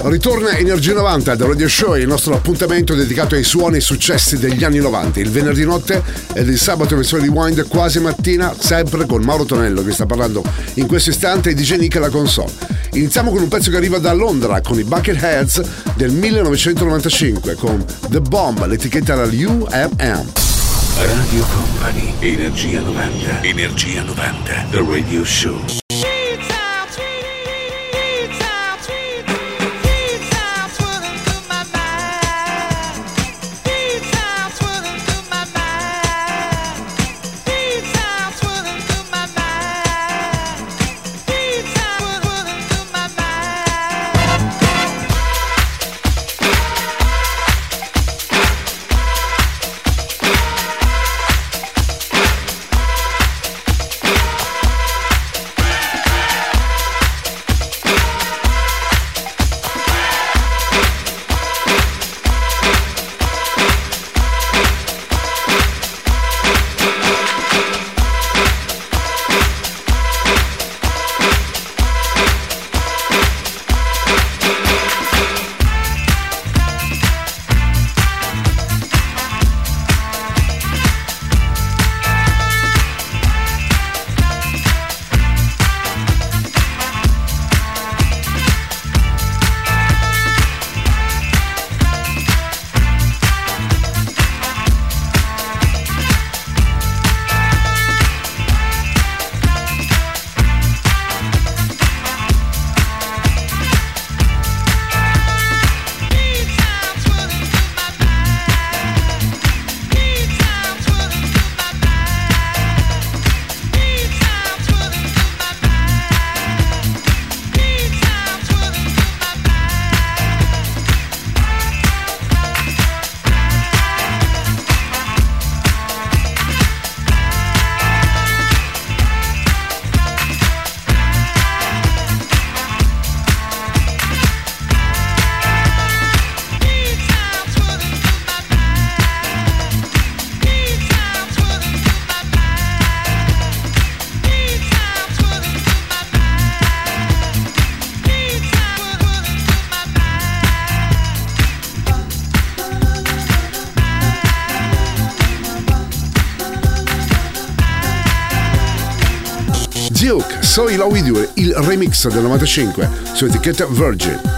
Ritorna Energia 90 del Radio Show, il nostro appuntamento dedicato ai suoni e successi degli anni 90, il venerdì notte ed il sabato versione di Wind quasi mattina, sempre con Mauro Tonello che sta parlando in questo istante e DJ Nick alla console. Iniziamo con un pezzo che arriva da Londra con i Bucketheads del 1995 con The Bomb, l'etichetta era UMM. Radio Company, Energia 90. Energia 90. The Radio Show. So In Love With You, il remix del 95 su etichetta Virgin.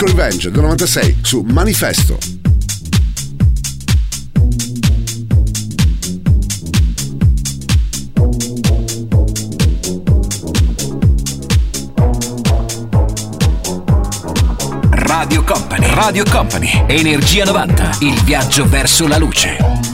Disco Revenge del 96 su Manifesto. Radio Company, Radio Company, Energia 90, il viaggio verso la luce.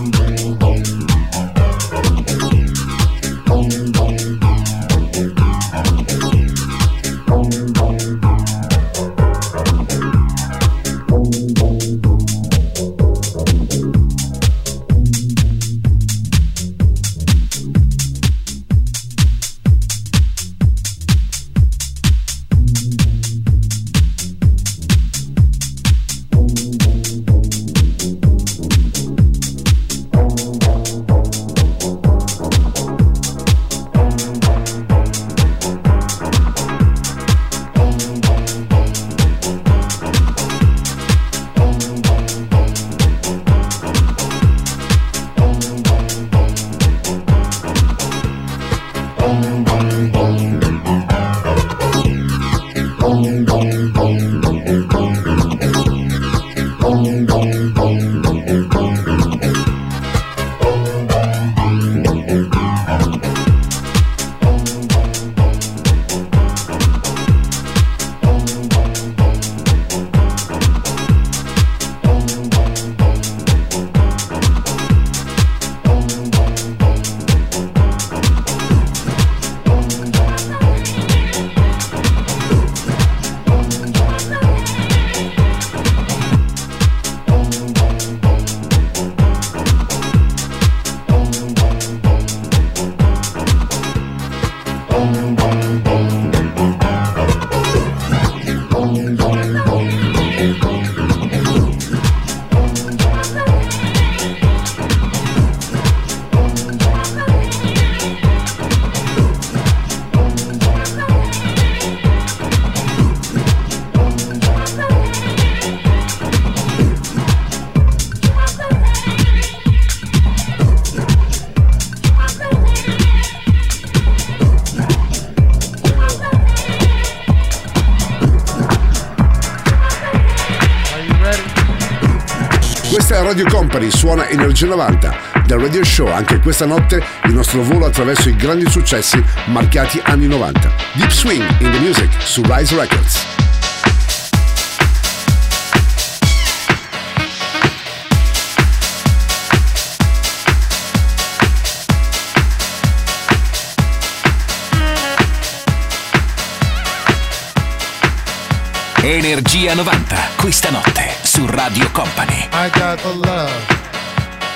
1990. Dal Radio Show anche questa notte il nostro volo attraverso i grandi successi marchiati anni 90. Deep Swing in the Music su Rise Records. Energia 90, questa notte su Radio Company. I got the love.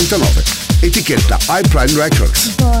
1999, etichetta iPrime Records. Boy,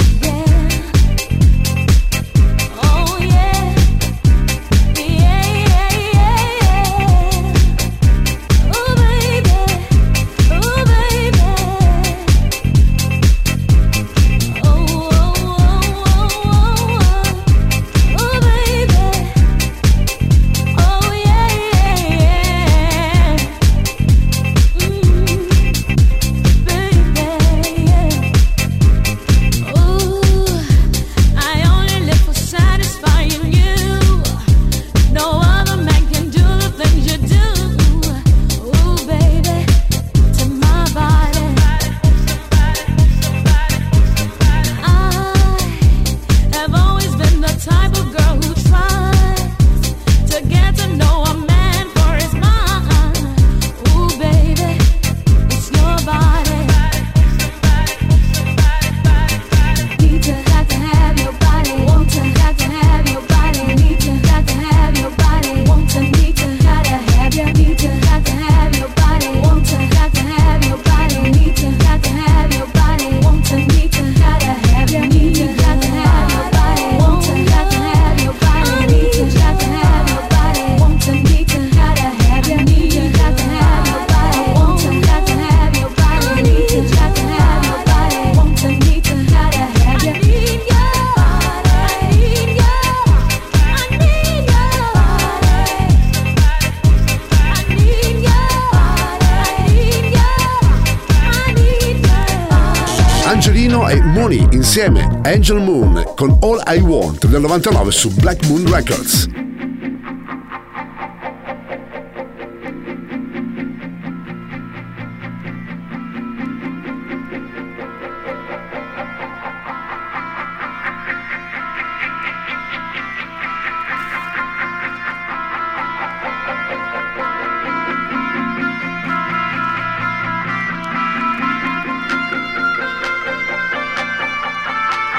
Savino e Moni insieme Angel Moon con All I Want del 99 su Black Moon Records.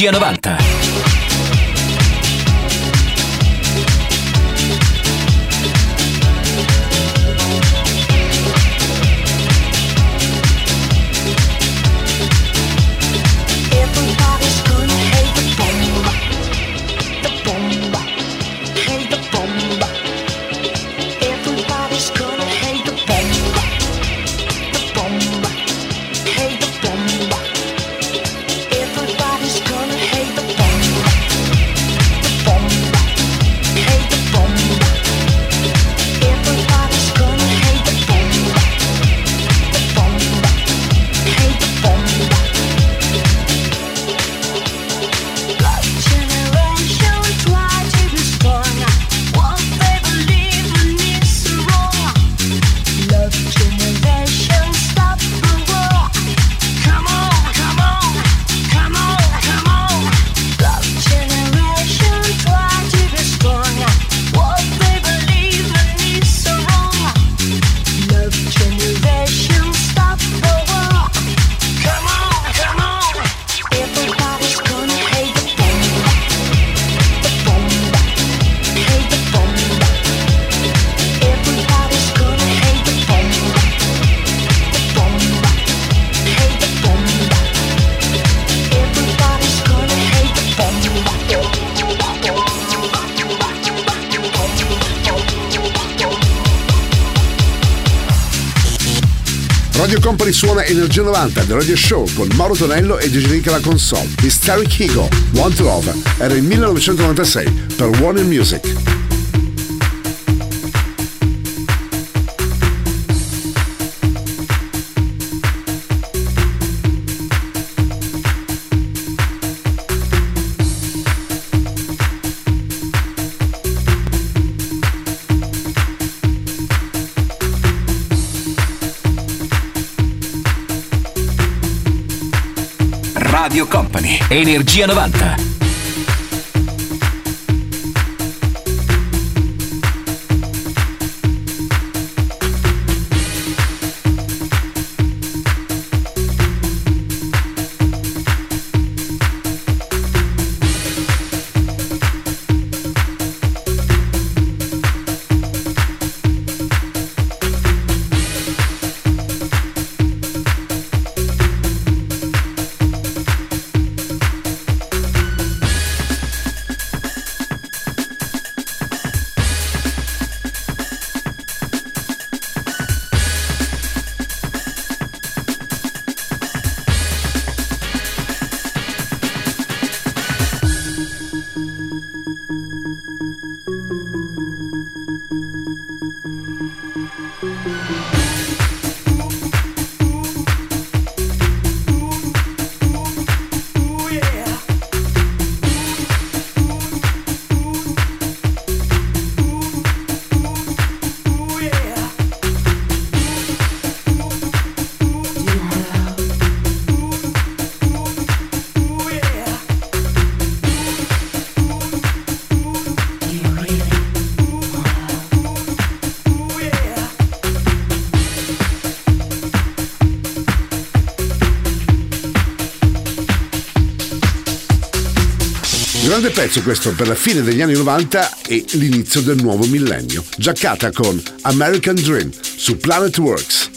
Company, Energia 90 del Radio Show con Mauro Tonello e Gigi la console. Hysteric Eagle, Want to Love, era il 1996 per Warner Music. Energia 90. Grande pezzo questo per la fine degli anni 90 e l'inizio del nuovo millennio. Giaccata con American Dream su Planet Works.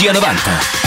Energia 90.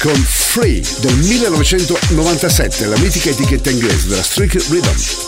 con Free del 1997, la mitica etichetta inglese della Strict Rhythm.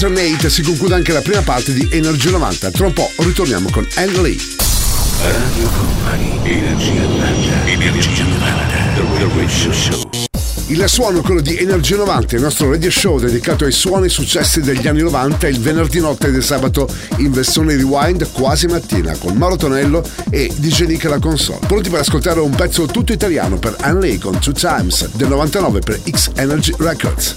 Mr. Nate si conclude anche la prima parte di Energy 90. Tra un po' ritorniamo con LA. Radio Company, Energia 90, Energia 90, The Radio Show. Il suono è quello di Energia 90, il nostro radio show dedicato ai suoni successi degli anni 90 il venerdì notte e del sabato in versione rewind quasi mattina con Mauro Tonello e DJ Nick la console. Pronti per ascoltare un pezzo tutto italiano per Anley con Two Times del 99 per X Energy Records.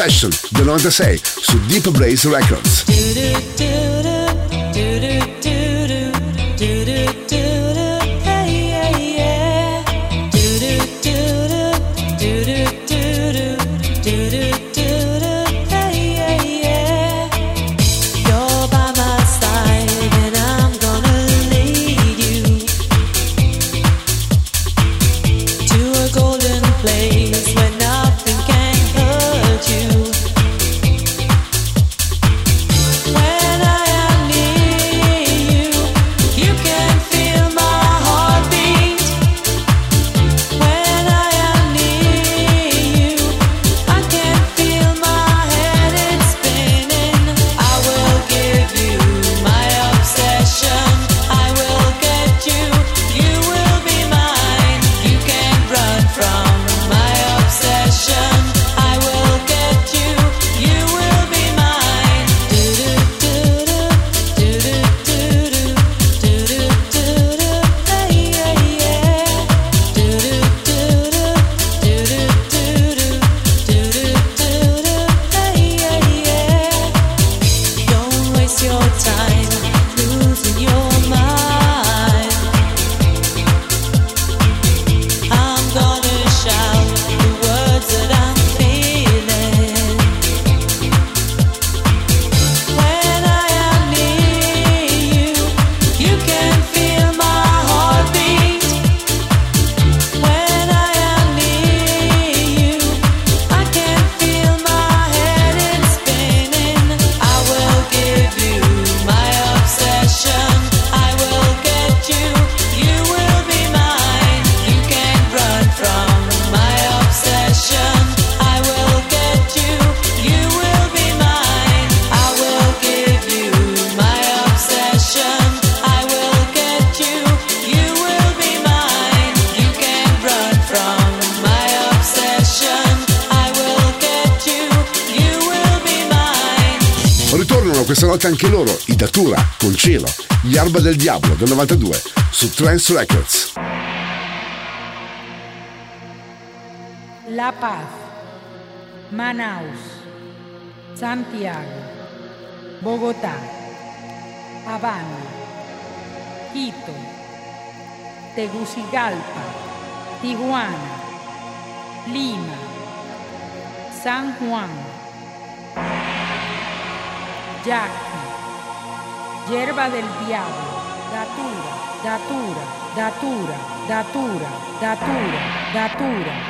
Chase Obsession del 96 su Deep Blaze Records. Arba del Diablo del 92, su Trance Records. La Paz, Manaus, Santiago, Bogotá, Habana, Quito, Tegucigalpa, Tijuana, Lima, San Juan, Yaqui, Yerba del Diablo, Datura, Datura, Datura, Datura, Datura,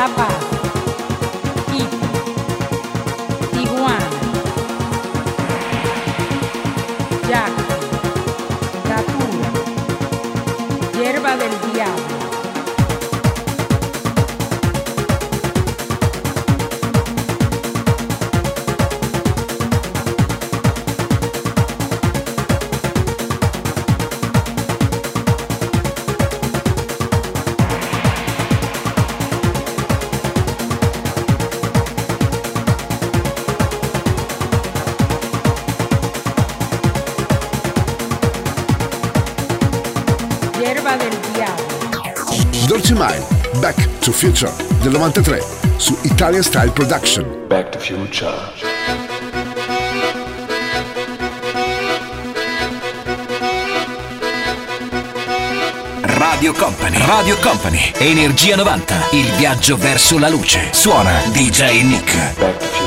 La Future del 93, su Italian Style Production. Back to Future. Radio Company, Radio Company, Energia 90, il viaggio verso la luce. Suona DJ Nick.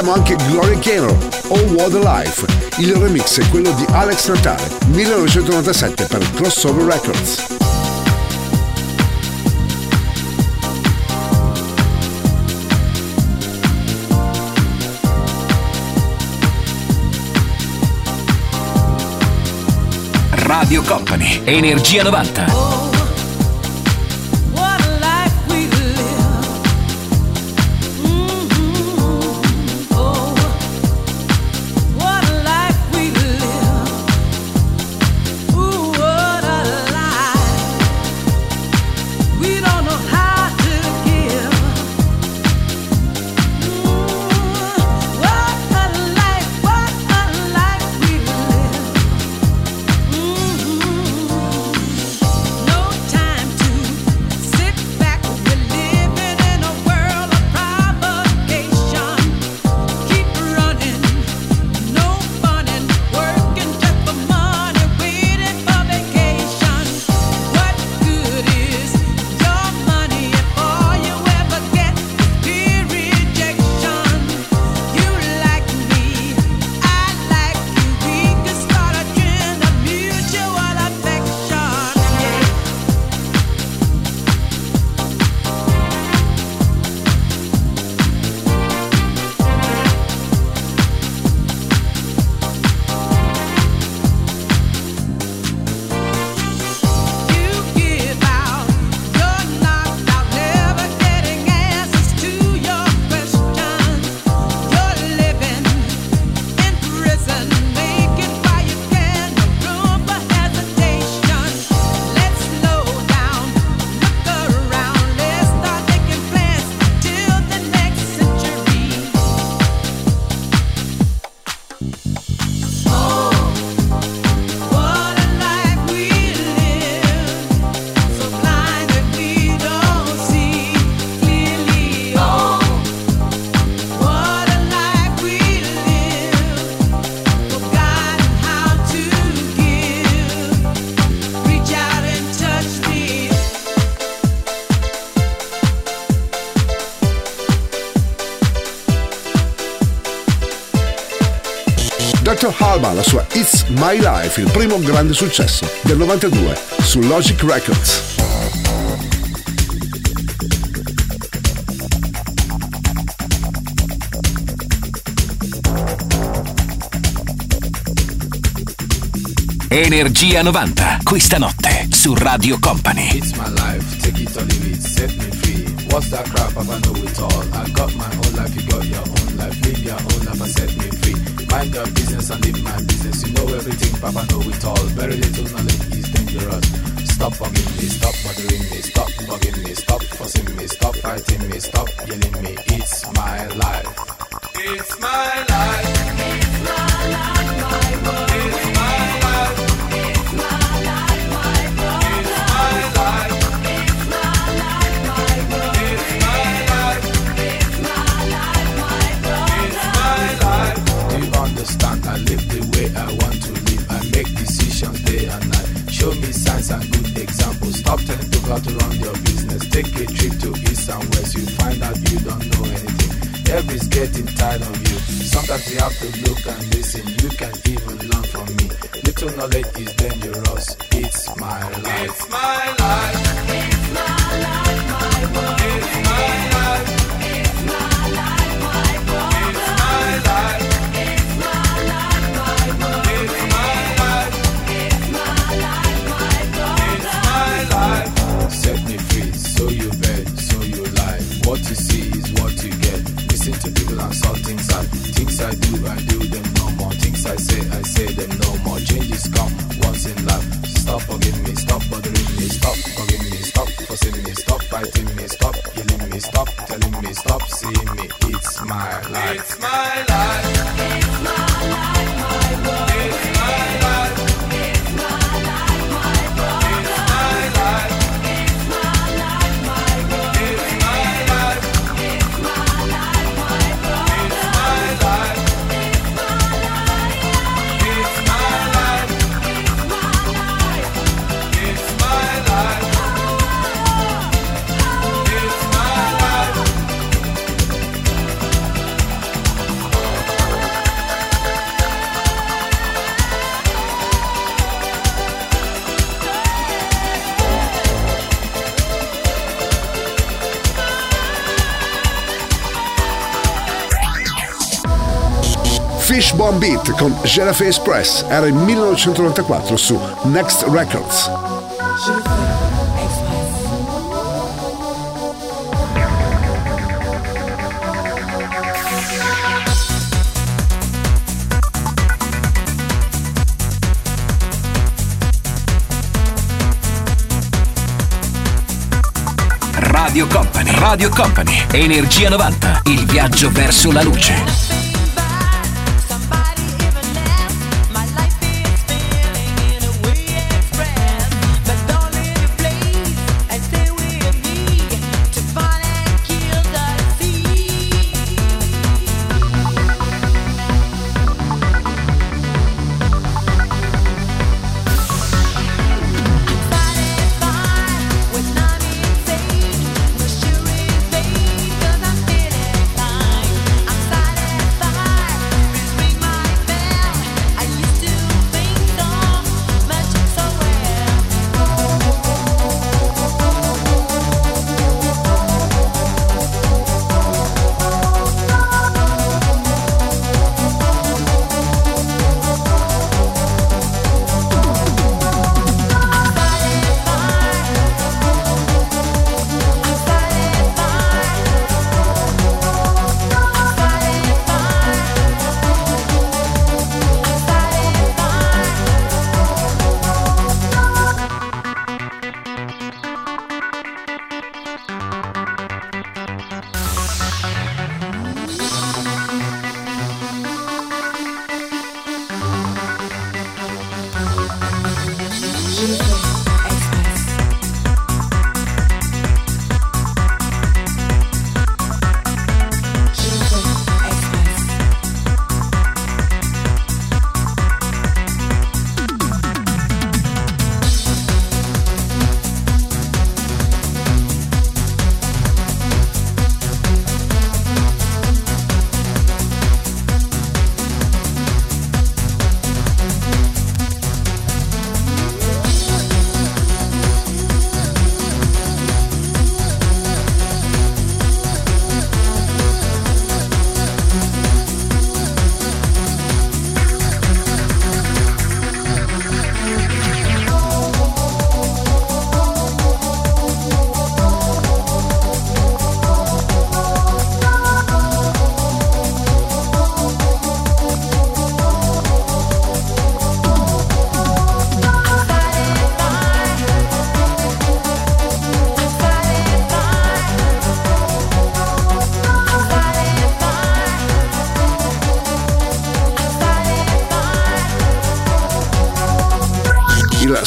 Notte risentiamo anche Gloria Gaynor, Oh What a Life. Il remix è quello di Alex Natale, 1997 per Crossover Records. Radio Company, Energia 90. My Life, il primo grande successo del 92 su Logic Records. Energia 90, questa notte su Radio Company. It's my life, take it or leave it, set me free. What's that crap? Papa know it all. I got my own life, you got your own life. Live your own life and set me free. Mind your business and live my business. You know everything, Papa know it all. Very little knowledge is dangerous. Stop bugging me, stop bothering me, stop bugging me, stop fussing me, stop fighting me, stop yelling me. It's my life. It's my life. It's my life, my world. Day and night. Show me signs and good examples. Stop telling people to run your business. Take a trip to east and west. You find out you don't know anything. Everybody's getting tired of you. Sometimes you have to look and listen. You can even learn from me. Little knowledge is dangerous. It's my life. It's my life. It's my life, my world. It's my I do, I do them no more. Things I say, I say them no more. Changes come once in life. Stop forgiving me, stop bothering me, stop forgiving me, stop fussing me, stop fighting me, stop yelling me, stop telling me, stop seeing me. It's my life. It's my life. Fishbone Beat con Jerafe Express era il 1994 su Next Records. Radio Company, Radio Company, Energia 90, il viaggio verso la luce.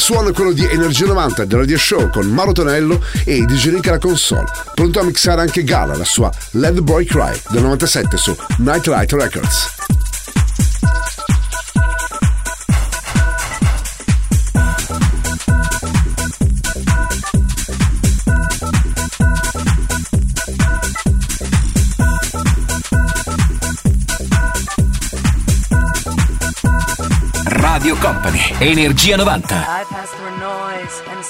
Suono è quello di Energia 90 del Radio Show con Mauro Tonello e DJ Nick alla console. Pronto a mixare anche Gala, la sua Let the Boy Cry del 97 su Nightlight Records. Radio Company, Energia 90.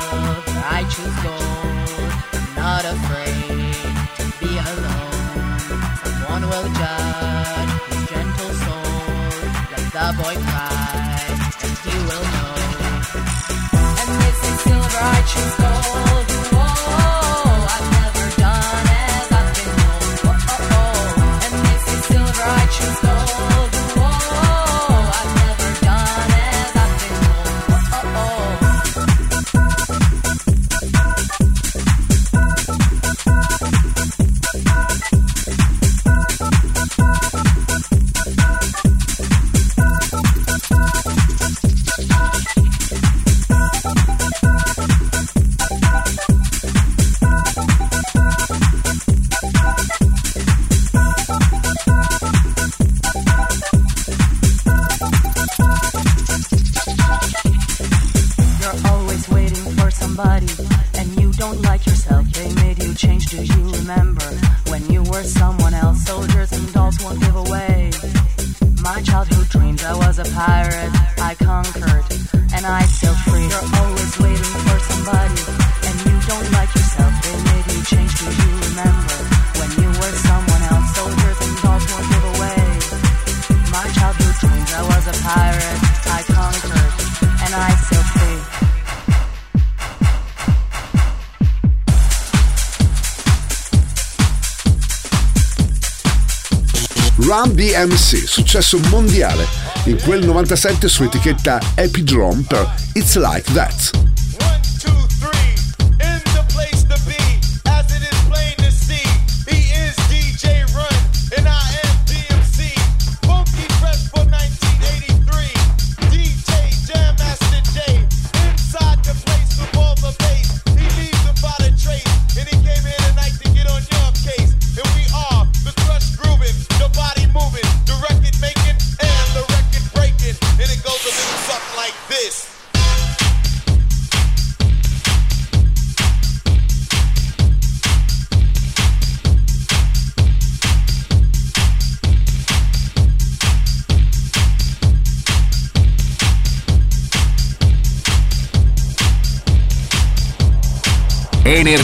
Silver, I choose gold. I'm not afraid to be alone. Someone will judge his gentle soul. Let the boy cry, and he will know. And they say silver, I choose gold. Run DMC, successo mondiale, in quel 97 su etichetta Epidrome per It's Like That.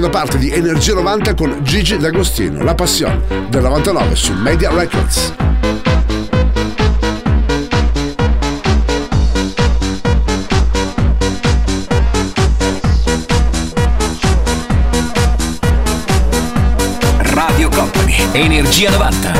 seconda parte di Energia 90 con Gigi D'Agostino, La Passione, del 99 su Media Records. Radio Company, Energia 90.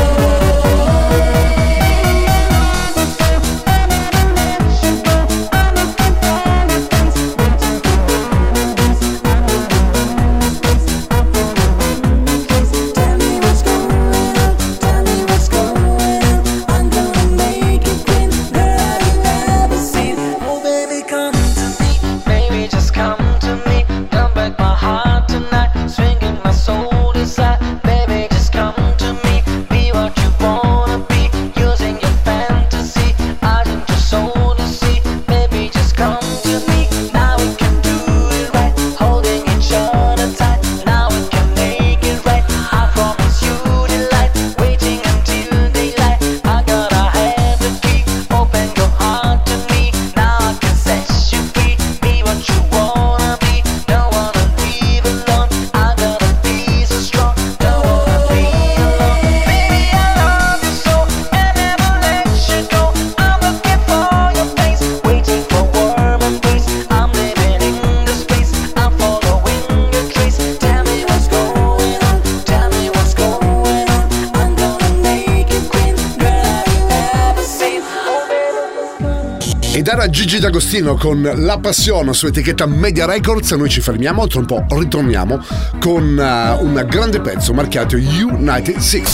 Gigi D'Agostino con La Passione su etichetta Media Records. Noi ci fermiamo, tra un po' ritorniamo con uh, un grande pezzo marchiato United Six.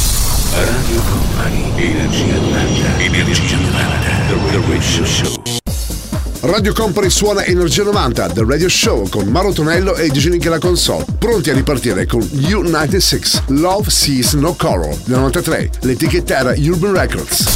Radio Company, Energia 90, Energia 90, The Radio Show. Radio Company suona Energia 90, The Radio Show con Mauro Tonello e Gigi la console. Pronti a ripartire con United Six, Love Sees No Coral del 93. L'etichetta era Urban Records.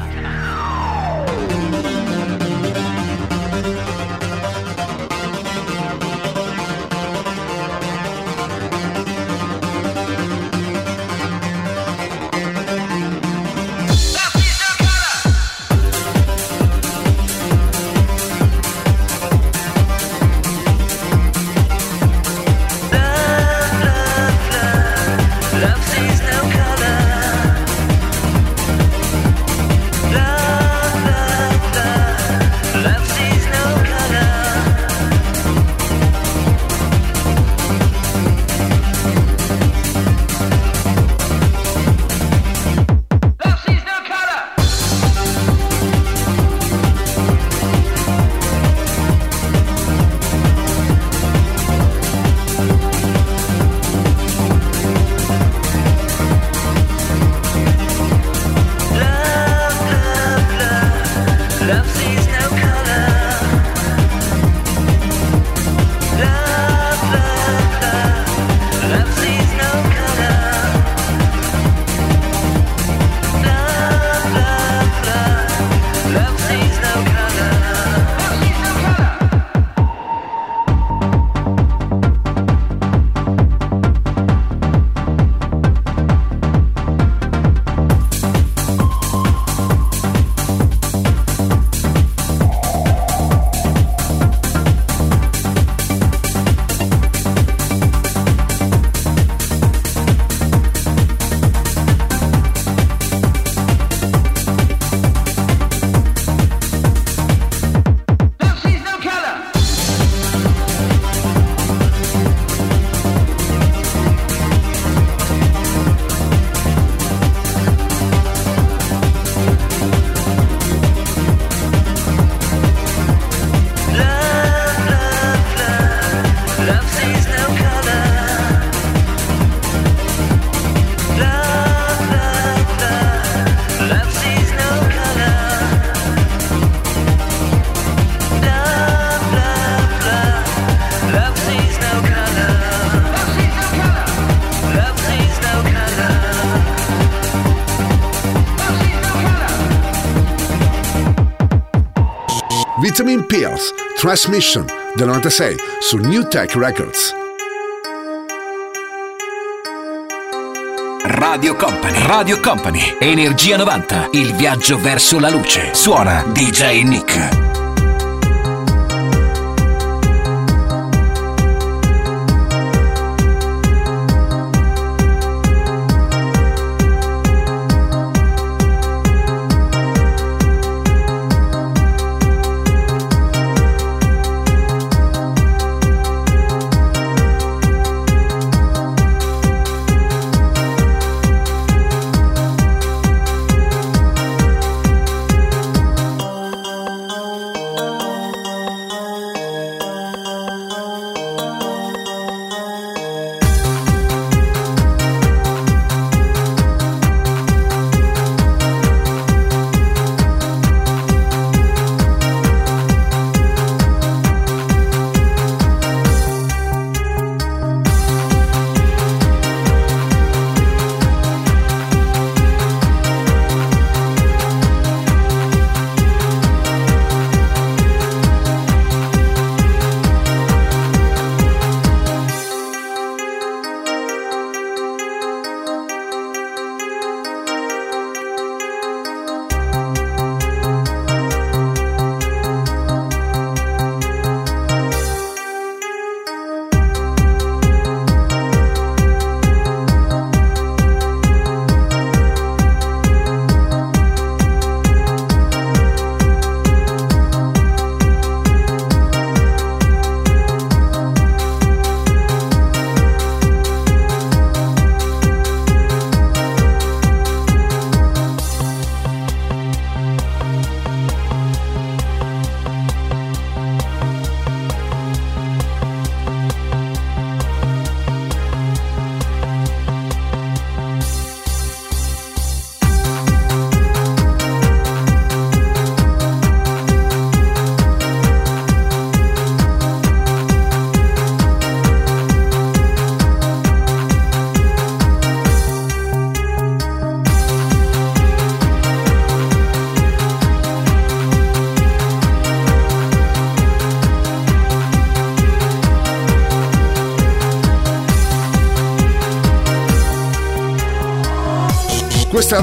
Vitamin Pills, Transmission del 96 su New Tech Records. Radio Company, Radio Company, Energia 90, il viaggio verso la luce. Suona DJ Nick.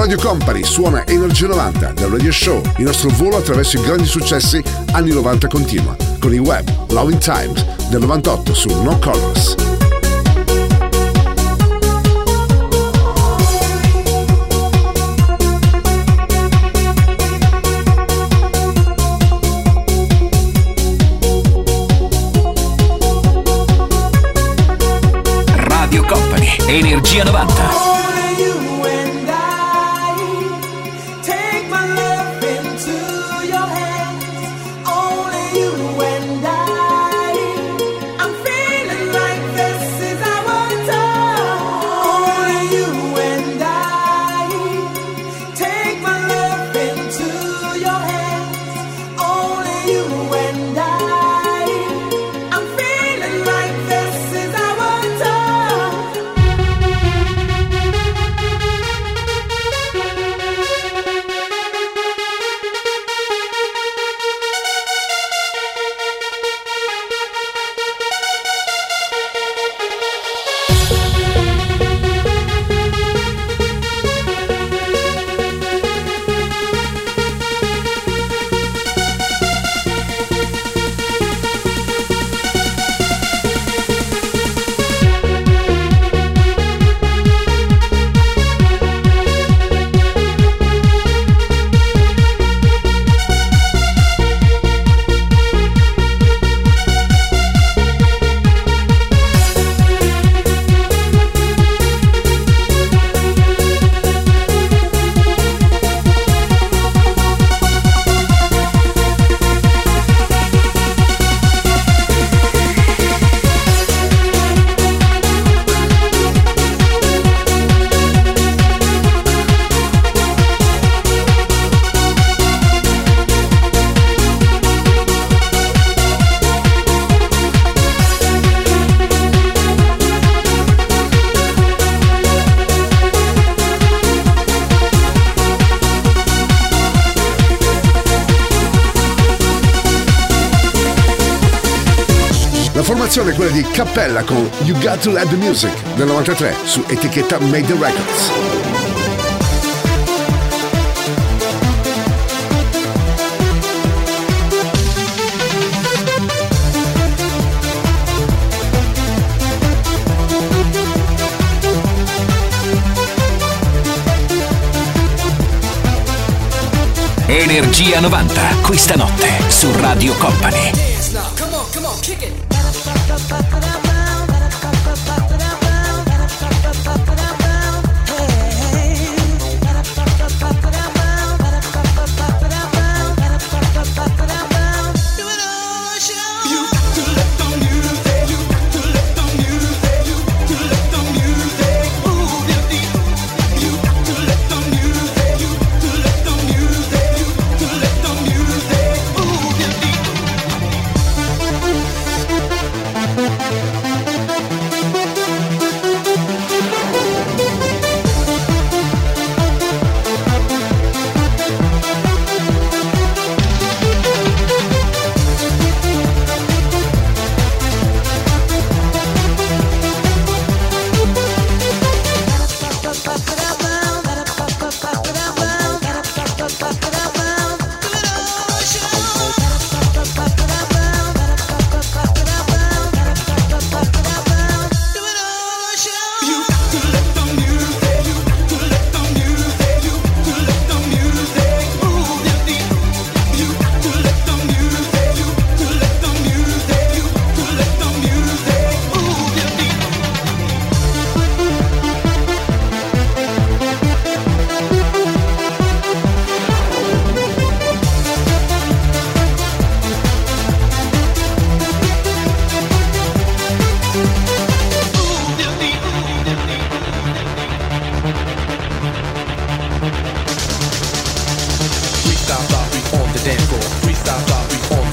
Radio Company, suona Energia 90 del Radio Show. Il nostro volo attraverso i grandi successi anni 90 continua, con i web Loving Times del 98 su No Colors. Radio Company, Energia 90. Got to Let the Music del 93 su etichetta Made the Records. Energia 90, questa notte su Radio Company.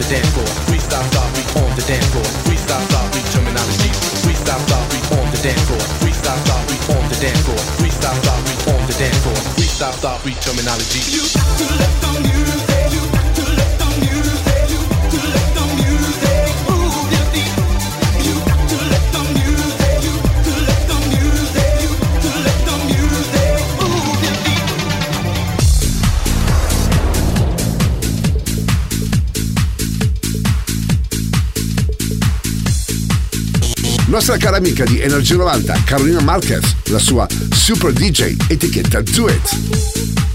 The dance floor. Freestyle start, we on the dance floor. Freestyle start, we terminology. Freestyle start, we on the dance floor. Freestyle start, we on the dance floor. Freestyle start, we on the dance floor. Freestyle start, we terminology. You got to let the music, nostra cara amica di Energia 90, Carolina Marquez, la sua Super DJ etichetta Do It.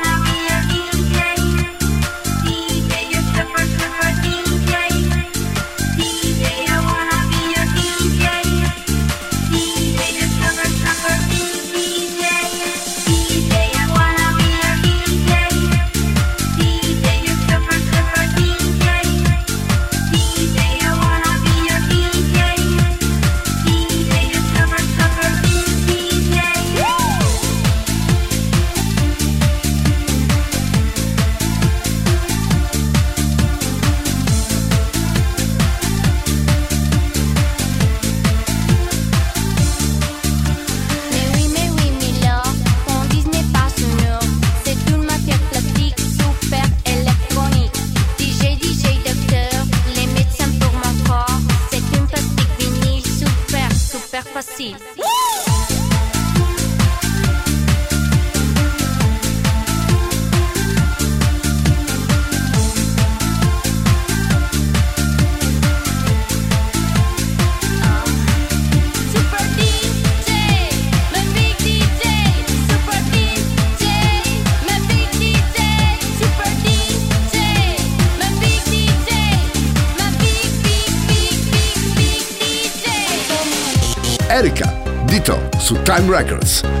Time Records.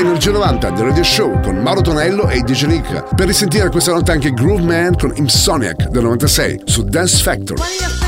Energia 90 The Radio Show con Mauro Tonello e DJ Nick. Per risentire questa notte anche Groove Man con Insomniac del 96 su Dance Factor.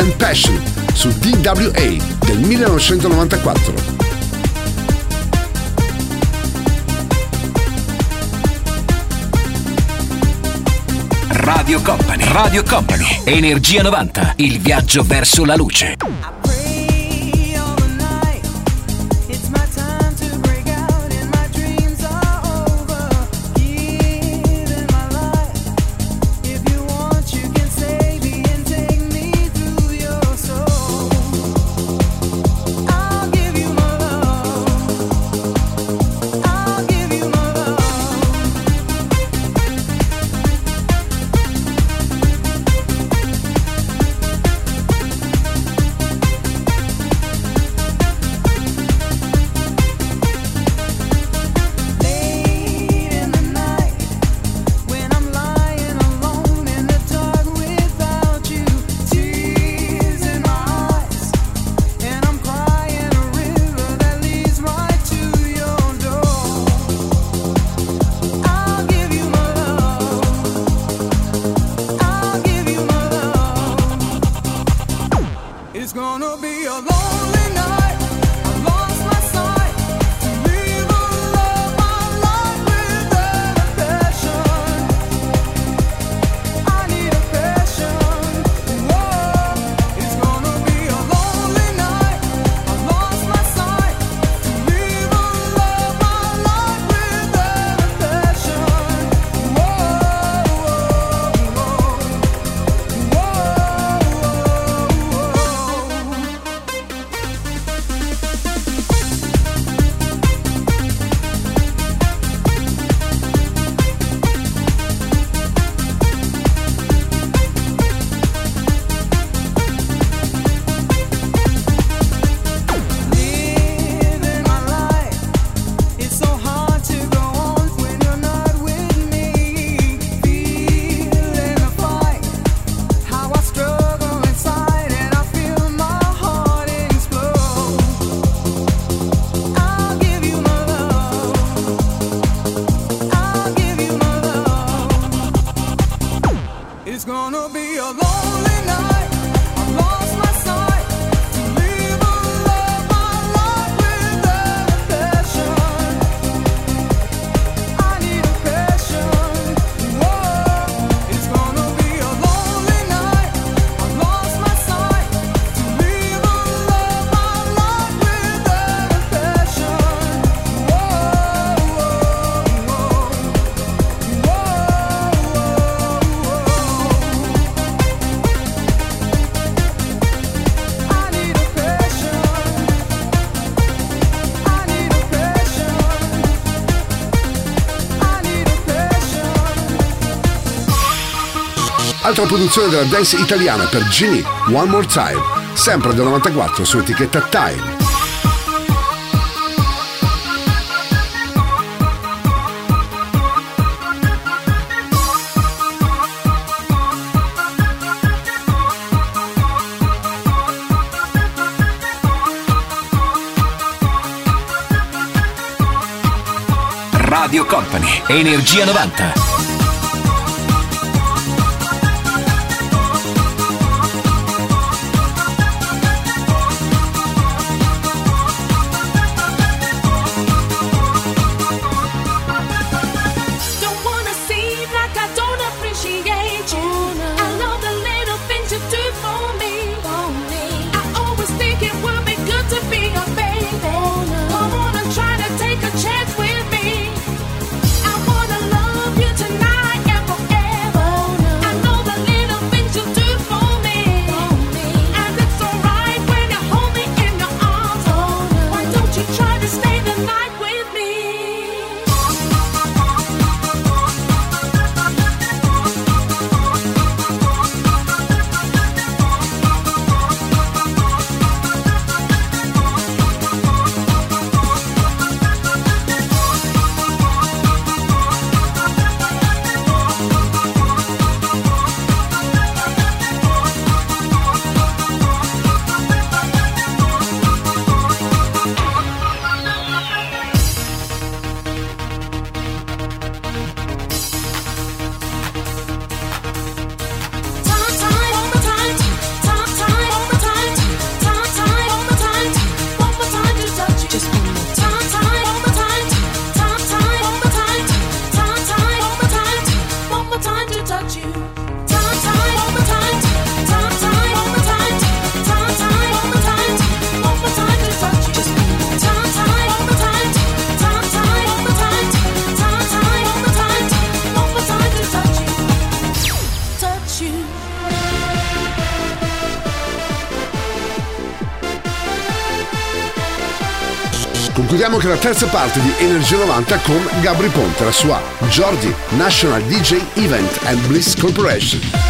and Passion su DWA del 1994. Radio Company, Radio Company, Energia 90, il viaggio verso la luce. un'altra produzione della dance italiana per Ginny, One More Time, sempre del 94 su etichetta Time. Radio Company, Energia 90. Concludiamo anche la terza parte di Energia 90 con Gabri Ponte, la sua Jordi, National DJ Event and Bliss Corporation.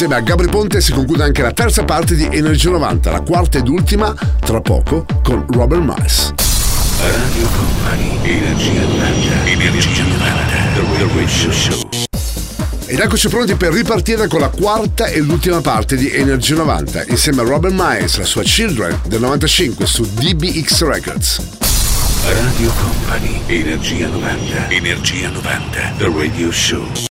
Insieme a Gabri Ponte si conclude anche la terza parte di Energia 90, la quarta ed ultima, tra poco, con Robert Miles. Radio Company, Energia 90, Energia 90, The Radio Show. Ed eccoci pronti per ripartire con la quarta e l'ultima parte di Energia 90, insieme a Robert Miles, la sua Children del 95 su DBX Records. Radio Company, Energia 90, Energia 90, The Radio Show.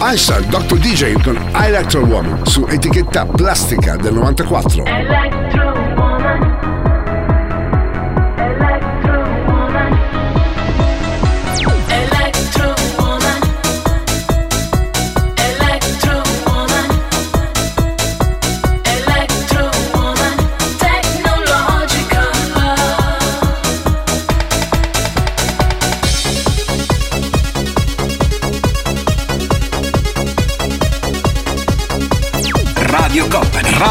Einstein, Dr. DJ con Electro Woman su etichetta plastica del 94. Electro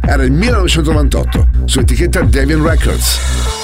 Era il 1998 su etichetta Devian Records.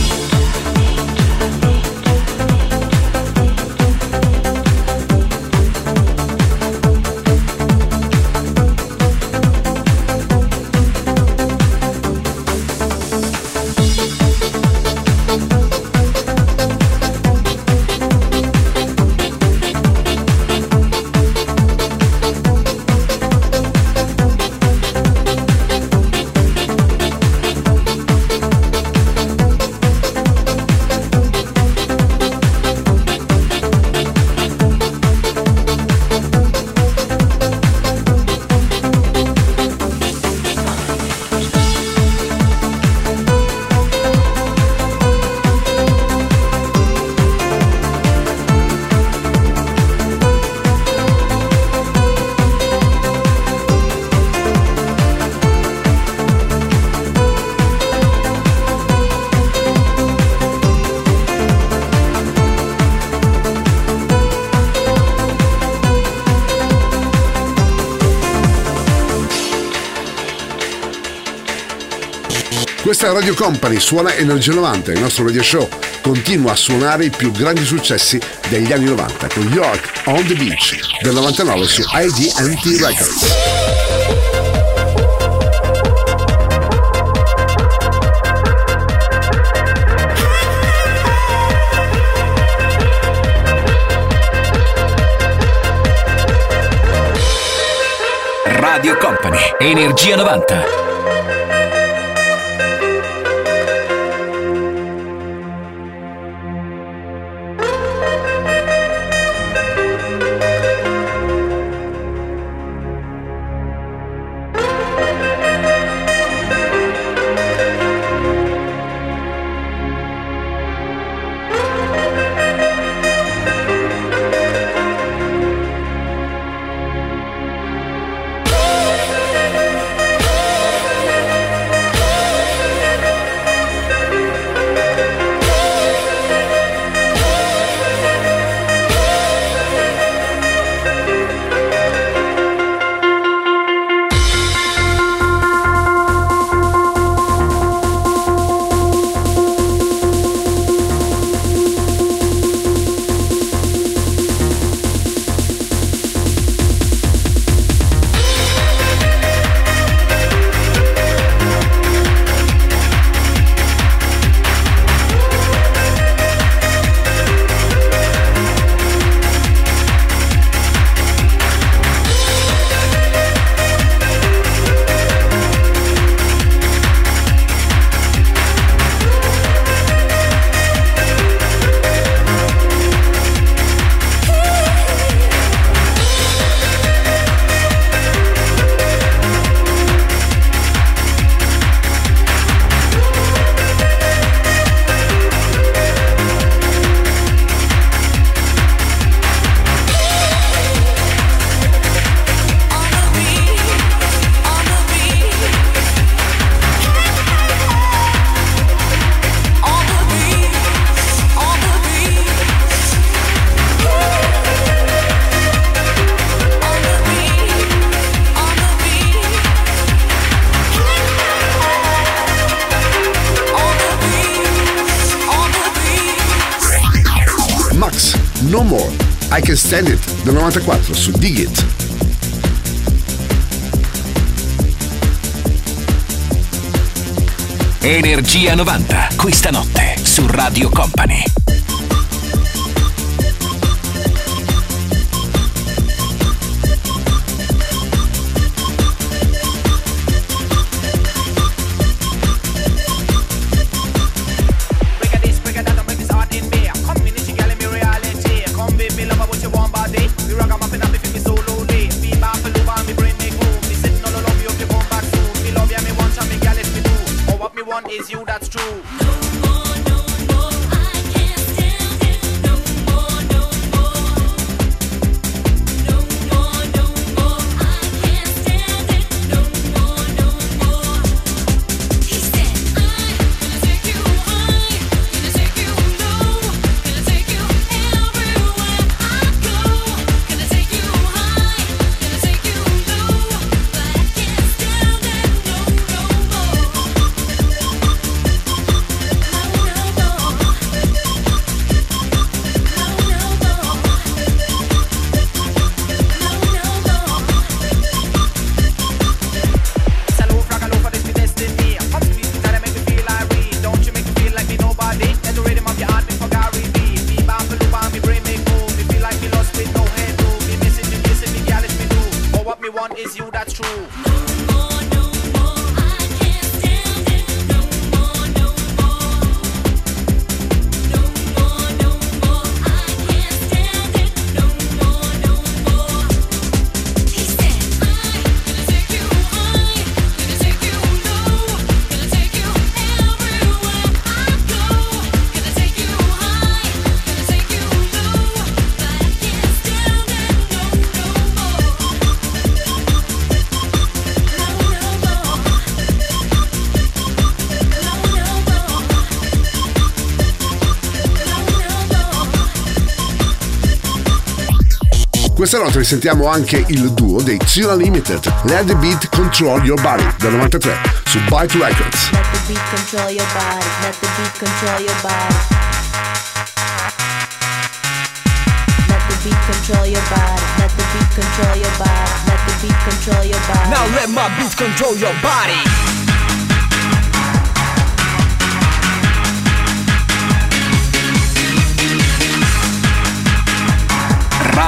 Radio Company, suona Energia 90, il nostro radio show continua a suonare i più grandi successi degli anni 90 con York on the Beach del 99 su IDT Records. Radio Company, Energia 90. Can Stand It del 94 su Dig. Energia 90, questa notte su Radio Company. Questa notte risentiamo anche il duo dei Zilla Limited, Let the Beat Control Your Body, del 93, su Byte Records. Let the beat control your body. Let the beat control your body. Let the beat control your body. Let the beat control your body. Let the beat control your body. Now let my beats control your body.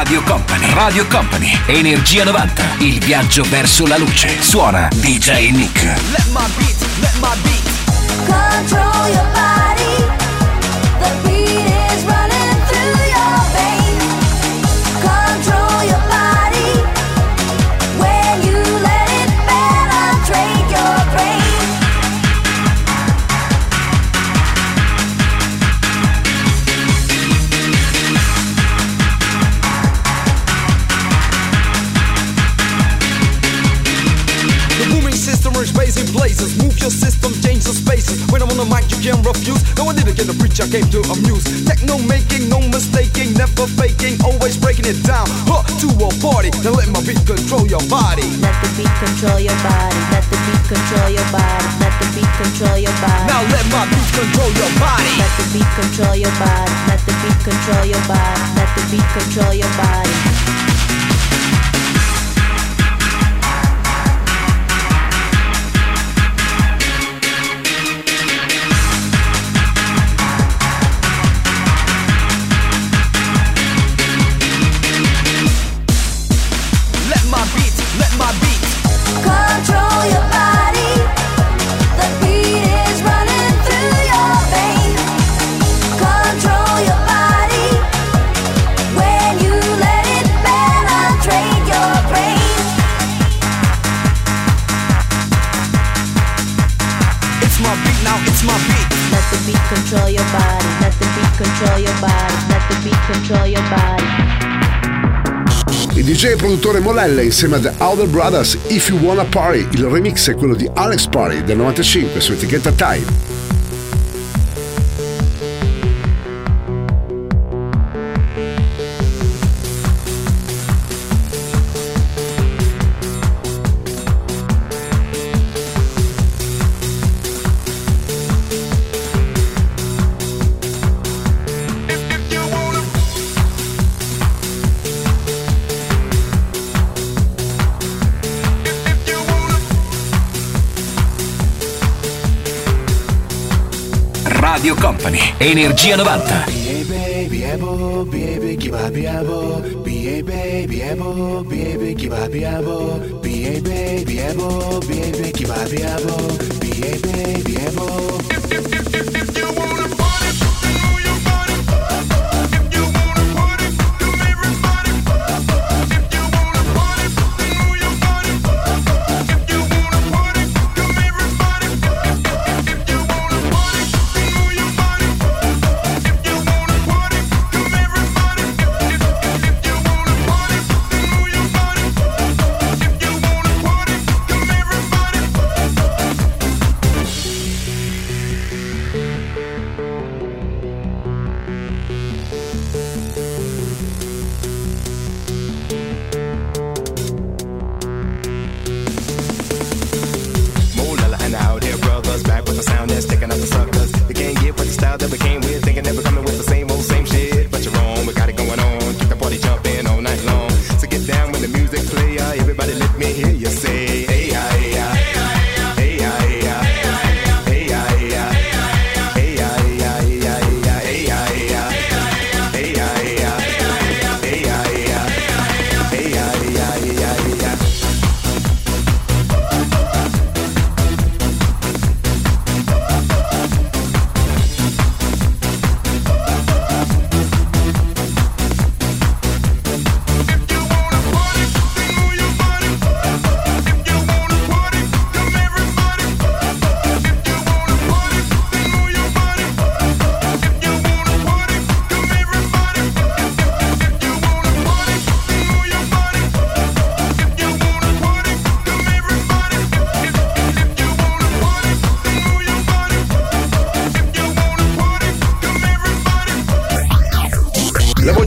Radio Company, Radio Company, Energia 90, il viaggio verso la luce. Suona DJ Nick. Let my beat, let my beat. Control your body. Spaces. When I'm on the mic, you can't refuse. No, I didn't get a preach, I came to amuse. Techno making, no mistaking, never faking, always breaking it down. Huh, to a party. Now let my beat control your body. Let the beat control your body. Let the beat control your body. Let the beat control your body. Now let my beat control your body. Let the beat control your body. Let the beat control your body. Let the beat control your body. E produttore Molelle insieme ad Other Brothers If You Wanna Party, il remix è quello di Alex Party del 95 su etichetta Time. Energia 90.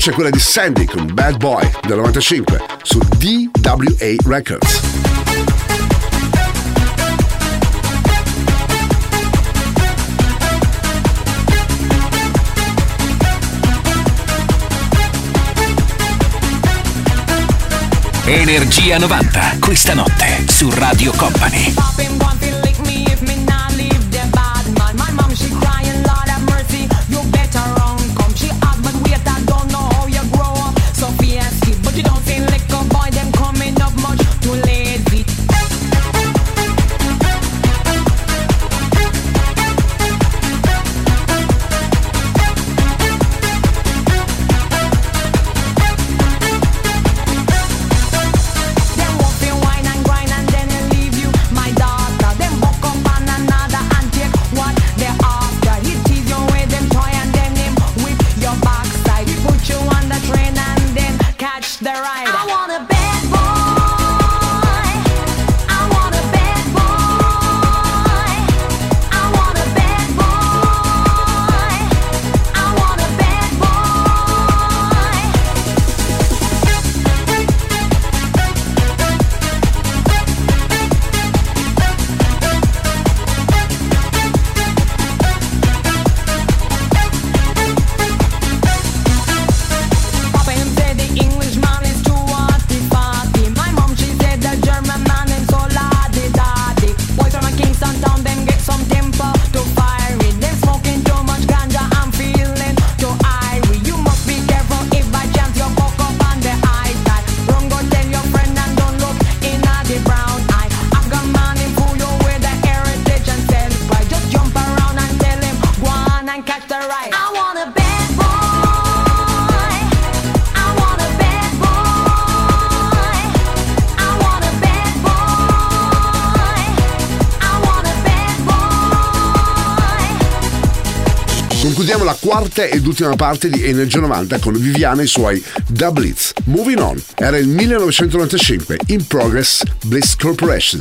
c'è quella di Sandy con Bad Boy del 95 su DWA Records. Energia 90, questa notte su Radio Company. quarta ed ultima parte di Energia 90 con Viviana e i suoi The Blitz. Moving on, era il 1995, In Progress Bliss Corporation.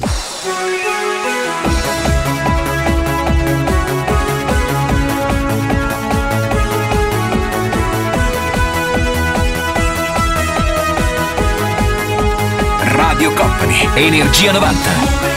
Radio Company, Energia 90.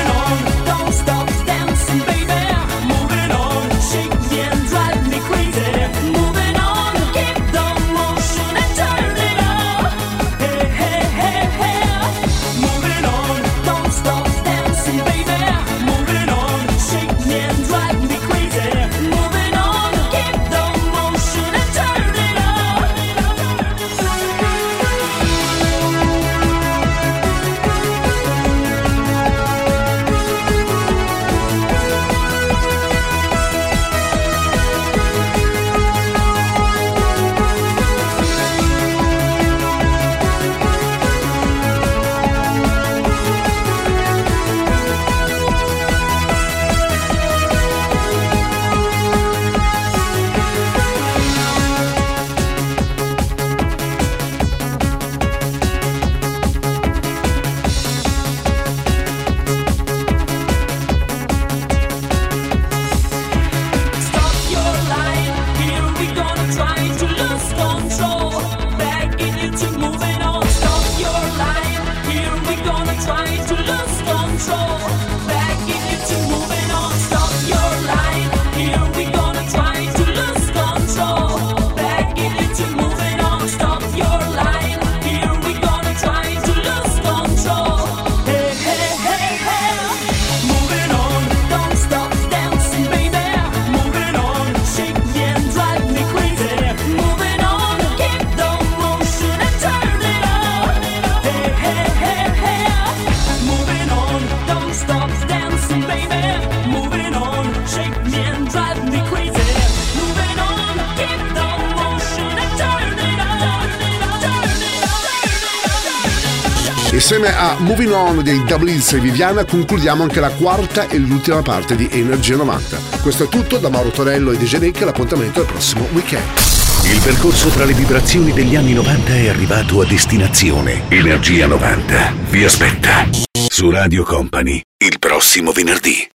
Moving On dei Dublins e Viviana concludiamo anche la quarta e l'ultima parte di Energia 90. Questo è tutto da Mauro Torello e De Genec, l'appuntamento è il prossimo weekend. Il percorso tra le vibrazioni degli anni 90 è arrivato a destinazione. Energia 90 vi aspetta su Radio Company il prossimo venerdì.